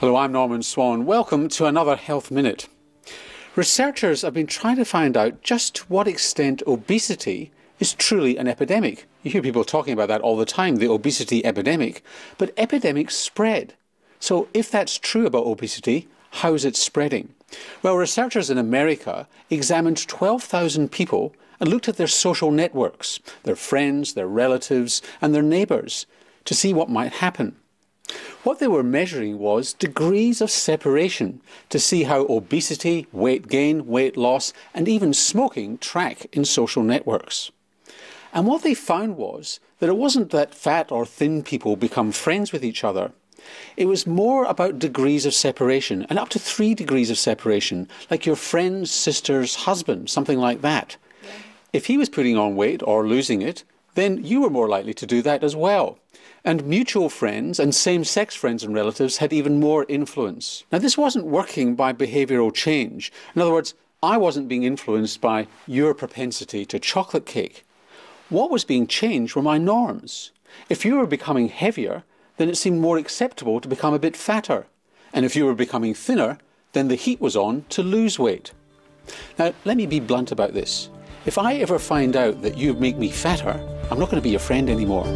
Hello, I'm Norman Swan. Welcome to another Health Minute. Researchers have been trying to find out just to what extent obesity is truly an epidemic. You hear people talking about that all the time, the obesity epidemic. But epidemics spread. So if that's true about obesity, how is it spreading? Well, researchers in America examined 12,000 people and looked at their social networks, their friends, their relatives, and their neighbours to see what might happen. What they were measuring was degrees of separation to see how obesity, weight gain, weight loss, and even smoking track in social networks. And what they found was that it wasn't that fat or thin people become friends with each other. It was more about degrees of separation, and up to three degrees of separation, like your friend's sister's husband, something like that. If he was putting on weight or losing it, then you were more likely to do that as well. And mutual friends and same sex friends and relatives had even more influence. Now, this wasn't working by behavioural change. In other words, I wasn't being influenced by your propensity to chocolate cake. What was being changed were my norms. If you were becoming heavier, then it seemed more acceptable to become a bit fatter. And if you were becoming thinner, then the heat was on to lose weight. Now, let me be blunt about this. If I ever find out that you make me fatter, I'm not going to be your friend anymore.